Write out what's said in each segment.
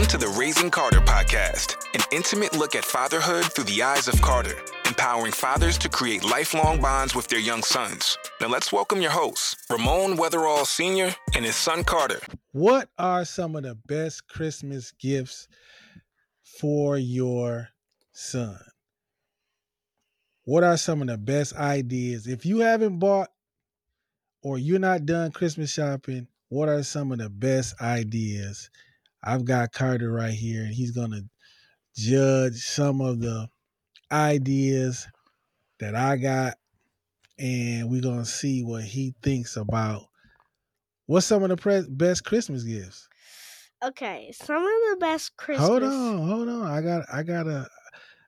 Welcome to the Raising Karter podcast, an intimate look at fatherhood through the eyes of Karter, empowering fathers to create lifelong bonds with their young sons. Now let's welcome your hosts, Ramon Weatherall Sr. and his son Karter. What are some of the best Christmas gifts for your son? What are some of the best ideas? If you haven't bought or you're not done Christmas shopping, what are some of the best ideas? I've got Karter right here, and he's going to judge some of the ideas that I got, and we're going to see what he thinks about what's some of the pre- best Christmas gifts. Okay, some of the best Christmas. Hold on, hold on. I got, I got a,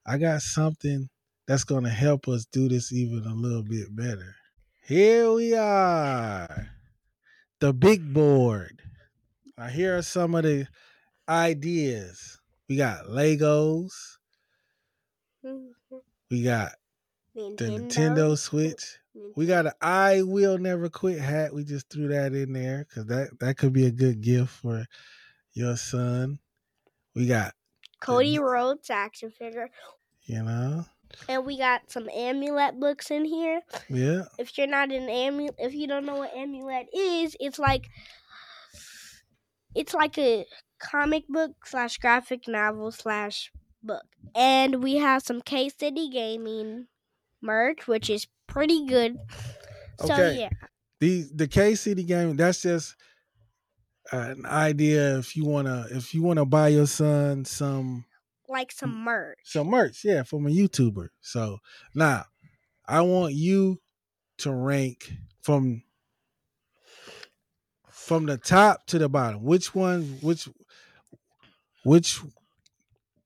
I got something that's going to help us do this even a little bit better. Here we are, the big board. Now, here are some of the ideas. We got Legos. Mm-hmm. We got Nintendo. the Nintendo Switch. We got an "I will never quit" hat. We just threw that in there because that that could be a good gift for your son. We got Cody Rhodes action figure, you know, and we got some amulet books in here. yeah. If you're not an amulet, if you don't know what amulet is, it's like it's like a comic book slash graphic novel slash book, and we have some K City Gaming merch, which is pretty good. So Okay. yeah, the the K City Gaming, That's just an idea. If you wanna, if you wanna buy your son some like some merch. some merch, yeah, from a YouTuber. So now, I want you to rank from from the top to the bottom. Which one? Which which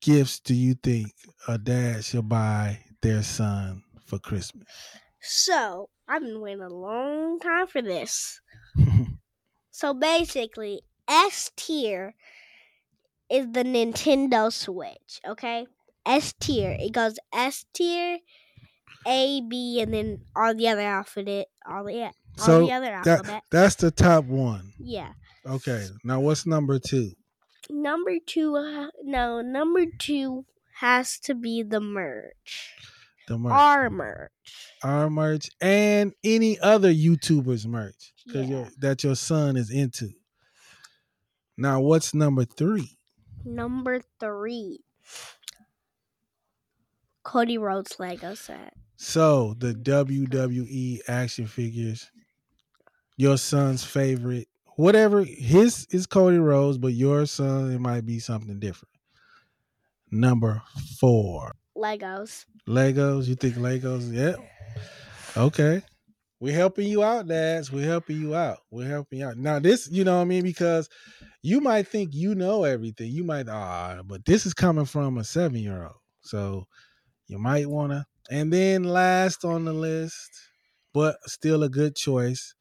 gifts do you think a dad should buy their son for Christmas? So I've been waiting a long time for this. So basically, S tier is the Nintendo Switch, okay? S tier. It goes S tier, A, B, and then all the other alphabet, all the so the other that, that's the top one. yeah. Okay. Now what's number two? Number two, uh, no, number two has to be the merch, The merch. our merch. our merch and any other YouTubers merch because Yeah. your that your son is into. Now, what's number three? Number three, Cody Rhodes Lego set. So the WWE action figures, your son's favorite, whatever his is Cody Rhodes, but your son it might be something different. Number four, Legos. Legos. You think Legos? Yep. Okay. We're helping you out, dads. We're helping you out. We're helping you out. Now, this, you know what I mean? Because you might think you know everything. You might, ah, but this is coming from a seven year old. So you might want to. And then last on the list, but still a good choice,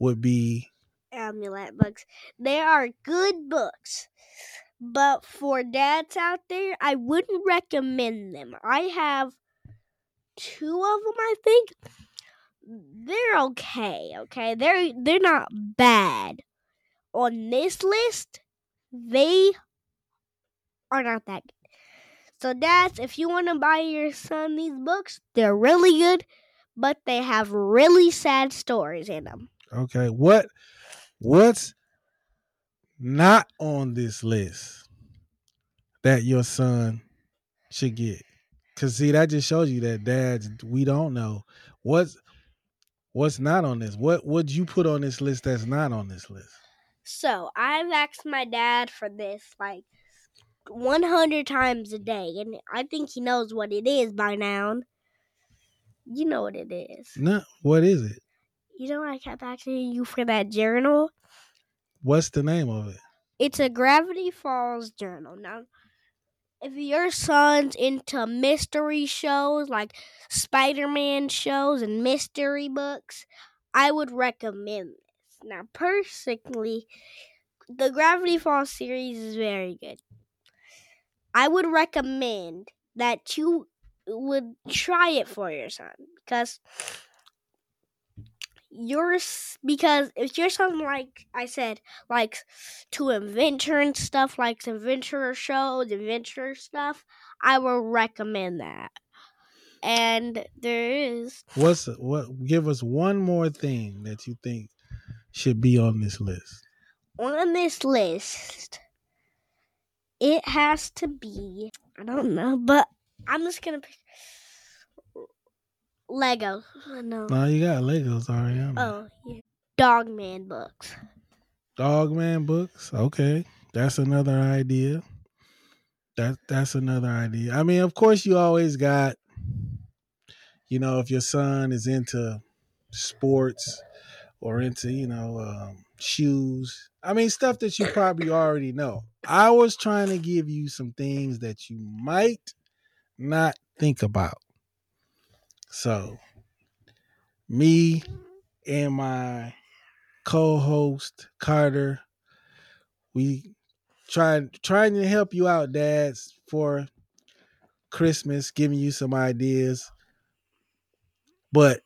would be amulet books. They are good books. But for dads out there, I wouldn't recommend them. I have two of them, I think. They're okay, okay? They're they're not bad. On this list, they are not that good. So dads, if you want to buy your son these books, they're really good, but they have really sad stories in them. Okay. What what's not on this list that your son should get? Cause see, that just shows you that dads we don't know what's what's not on this. What would you put on this list that's not on this list? So I've asked my dad for this like 100 times a day, and I think he knows what it is by now. You know what it is. No, what is it? You know, I kept asking you for that journal. What's the name of it? It's a Gravity Falls journal. Now, if your son's into mystery shows like Spider Man shows and mystery books, I would recommend this. Now, personally, the Gravity Falls series is very good. I would recommend that you would try it for your son because yours because if you're something like I said, like to adventure and stuff, like the adventure shows, adventure stuff, I will recommend that. And there is What's what? Give us one more thing that you think should be on this list. on this list. It has to be I don't know, but I'm just gonna pick Lego. No. No, you got Legos already. on there. Oh, yeah. Dogman books. Dogman books. Okay, that's another idea. That that's another idea. I mean, of course, you always got, you know, if your son is into sports or into, you know, um, shoes. I mean, stuff that you probably already know. I was trying to give you some things that you might not think about. So, me and my co-host Karter. We trying trying to help you out, dads, for Christmas, giving you some ideas. But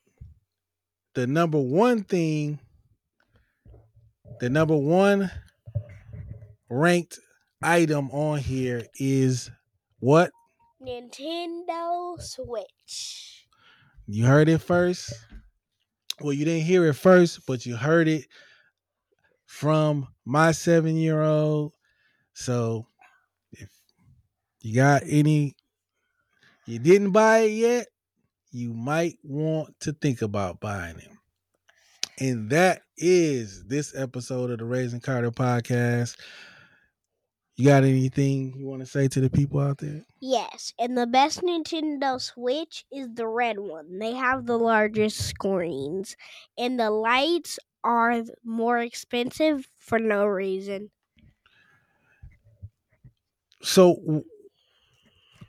the number one thing, the number one ranked item on here is what? Nintendo Switch. You heard it first. Well, you didn't hear it first, but you heard it from my seven year old. So if you got any, you didn't buy it yet, you might want to think about buying it. And that is this episode of the Raising Karter podcast. You got anything you want to say to the people out there? Yes, and the best Nintendo Switch is the red one. They have the largest screens, and the Lites are more expensive for no reason. So,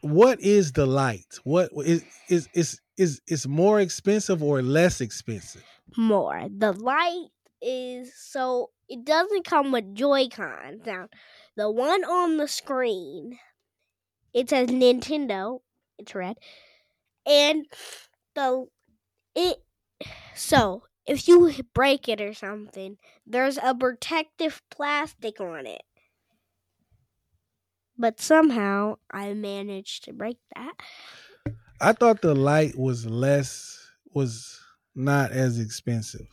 what is the Lite? What is is is is is more expensive or less expensive? More. The Lite is so it doesn't come with Joy Cons. Now, the one on the screen, it says Nintendo. It's red, and the it. So if you break it or something, there's a protective plastic on it. But somehow I managed to break that. I thought the Lite was less was not as expensive.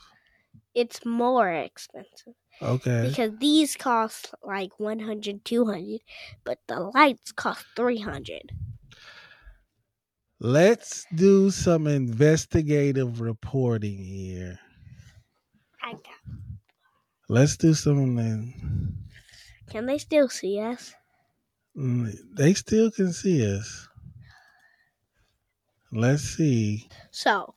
It's more expensive. Okay. because these cost like 100 200 but the Lites cost 300 Let's do some investigative reporting here. I got, Let's do some. uh, can they still see us mm, They still can see us. Let's see. so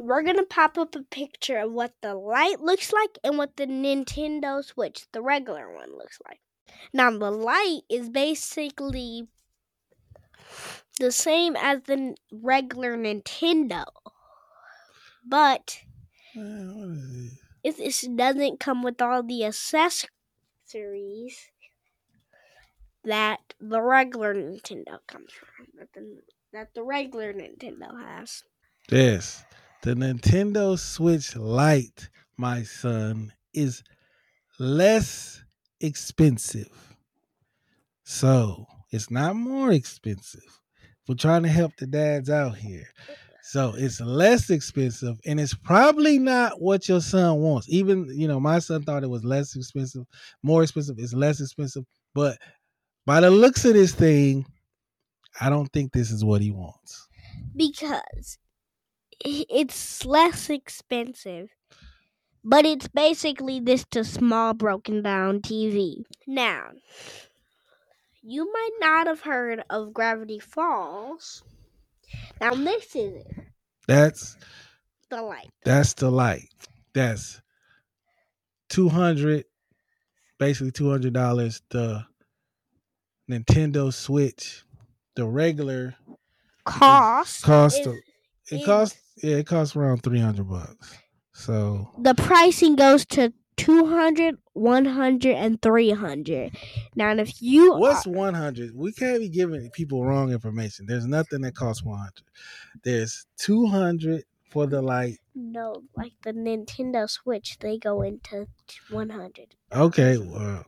we're gonna pop up a picture of what the Lite looks like and what the nintendo switch the regular one looks like now the Lite is basically the same as the regular nintendo but it? doesn't come with all the accessories that the regular Nintendo comes from, that the, that the regular Nintendo has. Yes. The Nintendo Switch Lite, my son, is less expensive. So it's not more expensive. We're trying to help the dads out here. So it's less expensive and it's probably not what your son wants. Even, you know, my son thought it was less expensive, more expensive, it's less expensive. But by the looks of this thing, I don't think this is what he wants. Because it's less expensive, but it's basically this to small broken down TV. Now, you might not have heard of Gravity Falls. Now, this is it, That's the Lite. That's the Lite. That's two hundred, basically two hundred dollars. The Nintendo Switch, the regular Cost. cost. is- of- it costs yeah, it costs around three hundred bucks. So the pricing goes to 200 100 and 300 now if you what's one hundred? We can't be giving people wrong information. There's nothing that costs one hundred. There's two hundred for the like. No, like the Nintendo Switch, they go into 100. Okay, well,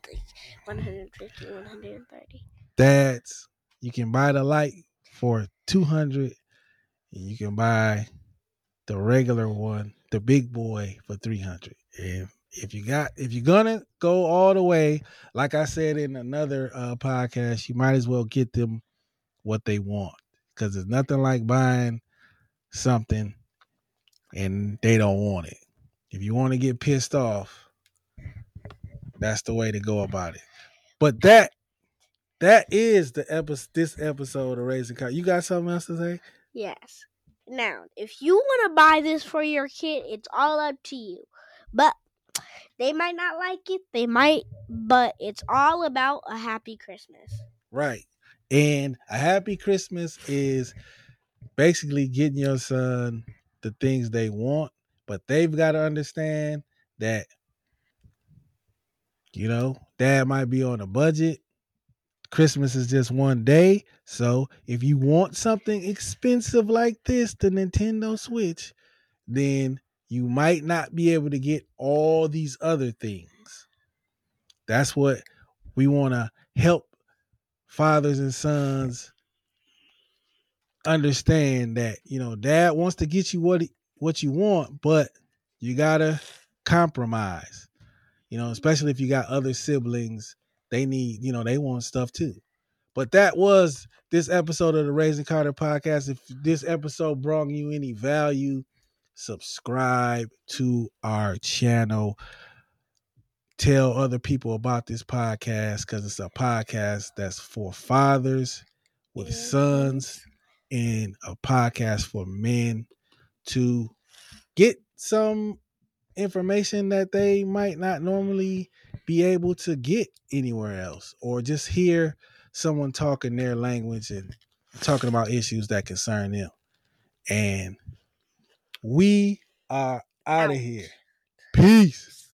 150, 130. that's you can buy the Lite for two hundred, and you can buy the regular one, the big boy, for three hundred. If if you got if you're gonna go all the way, like I said in another uh, podcast, you might as well get them what they want because there's nothing like buying something and they don't want it. If you want to get pissed off, that's the way to go about it. But that that is the episode this episode of Raising Car. You got something else to say? Yes. Now, if you want to buy this for your kid, it's all up to you. But they might not like it, they might, but it's all about a happy Christmas. Right. And a happy Christmas is basically getting your son the things they want, but they've got to understand that you know, dad might be on a budget. Christmas is just one day. So if you want something expensive like this, the Nintendo Switch, then you might not be able to get all these other things. That's what we want to help fathers and sons understand that you know dad wants to get you what he, what you want but you got to compromise you know especially if you got other siblings they need you know they want stuff too. But that was this episode of the raising Karter podcast. If this episode brought you any value subscribe to our channel. Tell other people about this podcast because it's a podcast that's for fathers with sons and a podcast for men to get some information that they might not normally be able to get anywhere else or just hear someone talking their language and talking about issues that concern them. And we are out of here. Peace.